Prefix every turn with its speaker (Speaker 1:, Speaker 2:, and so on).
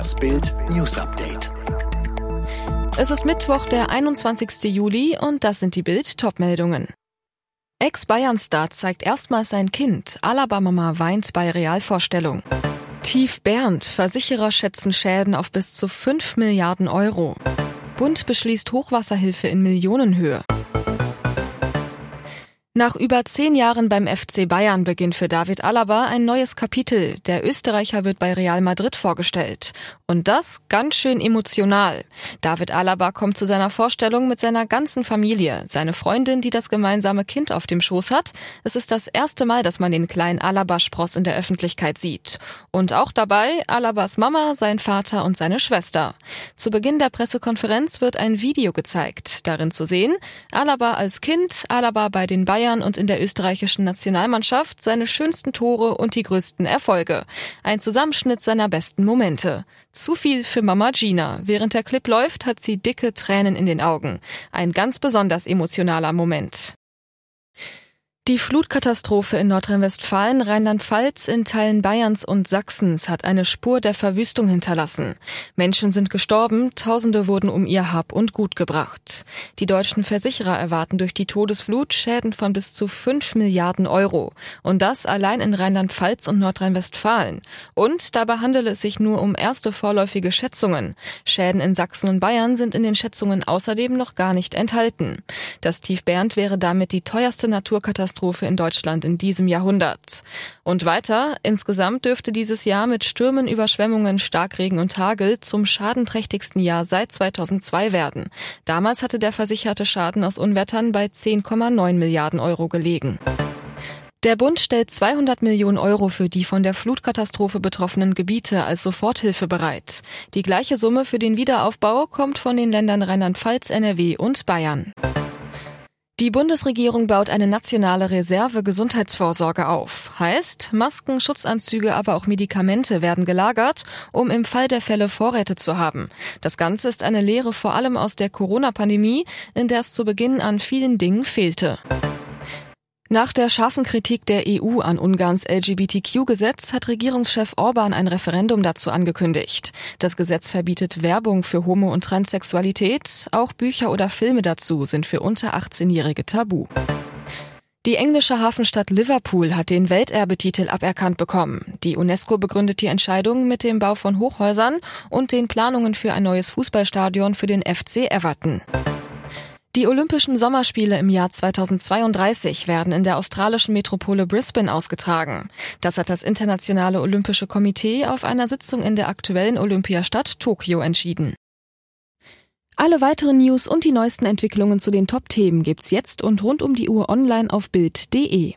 Speaker 1: Das Bild News Update.
Speaker 2: Es ist Mittwoch, der 21. Juli und das sind die Bild Topmeldungen. Ex-Bayern-Star zeigt erstmals sein Kind. Alabama weint bei Realvorstellung. Tief Bernd. Versicherer schätzen Schäden auf bis zu 5 Milliarden Euro. Bund beschließt Hochwasserhilfe in Millionenhöhe. Nach über zehn Jahren beim FC Bayern beginnt für David Alaba ein neues Kapitel. Der Österreicher wird bei Real Madrid vorgestellt. Und das ganz schön emotional. David Alaba kommt zu seiner Vorstellung mit seiner ganzen Familie. Seine Freundin, die das gemeinsame Kind auf dem Schoß hat. Es ist das erste Mal, dass man den kleinen Alaba-Spross in der Öffentlichkeit sieht. Und auch dabei Alabas Mama, sein Vater und seine Schwester. Zu Beginn der Pressekonferenz wird ein Video gezeigt. Darin zu sehen, Alaba als Kind, Alaba bei den Bayern Bayern und in der österreichischen Nationalmannschaft seine schönsten Tore und die größten Erfolge. Ein Zusammenschnitt seiner besten Momente. Zu viel für Mama Gina. Während der Clip läuft, hat sie dicke Tränen in den Augen. Ein ganz besonders emotionaler Moment. Die Flutkatastrophe in Nordrhein-Westfalen, Rheinland-Pfalz, in Teilen Bayerns und Sachsens hat eine Spur der Verwüstung hinterlassen. Menschen sind gestorben, Tausende wurden um ihr Hab und Gut gebracht. Die deutschen Versicherer erwarten durch die Todesflut Schäden von bis zu 5 Milliarden Euro. Und das allein in Rheinland-Pfalz und Nordrhein-Westfalen. Und dabei handele es sich nur um erste vorläufige Schätzungen. Schäden in Sachsen und Bayern sind in den Schätzungen außerdem noch gar nicht enthalten. Das Tief Bernd wäre damit die teuerste Naturkatastrophe Katastrophe in Deutschland in diesem Jahrhundert. Und weiter, insgesamt dürfte dieses Jahr mit Stürmen, Überschwemmungen, Starkregen und Hagel zum schadenträchtigsten Jahr seit 2002 werden. Damals hatte der versicherte Schaden aus Unwettern bei 10,9 Milliarden Euro gelegen. Der Bund stellt 200 Millionen Euro für die von der Flutkatastrophe betroffenen Gebiete als Soforthilfe bereit. Die gleiche Summe für den Wiederaufbau kommt von den Ländern Rheinland-Pfalz, NRW und Bayern. Die Bundesregierung baut eine nationale Reserve Gesundheitsvorsorge auf. Heißt, Masken, Schutzanzüge, aber auch Medikamente werden gelagert, um im Fall der Fälle Vorräte zu haben. Das Ganze ist eine Lehre vor allem aus der Corona-Pandemie, in der es zu Beginn an vielen Dingen fehlte. Nach der scharfen Kritik der EU an Ungarns LGBTQ-Gesetz hat Regierungschef Orban ein Referendum dazu angekündigt. Das Gesetz verbietet Werbung für Homo- und Transsexualität. Auch Bücher oder Filme dazu sind für unter 18-Jährige tabu. Die englische Hafenstadt Liverpool hat den Welterbetitel aberkannt bekommen. Die UNESCO begründet die Entscheidung mit dem Bau von Hochhäusern und den Planungen für ein neues Fußballstadion für den FC Everton. Die Olympischen Sommerspiele im Jahr 2032 werden in der australischen Metropole Brisbane ausgetragen. Das hat das Internationale Olympische Komitee auf einer Sitzung in der aktuellen Olympiastadt Tokio entschieden. Alle weiteren News und die neuesten Entwicklungen zu den Top-Themen gibt's jetzt und rund um die Uhr online auf Bild.de.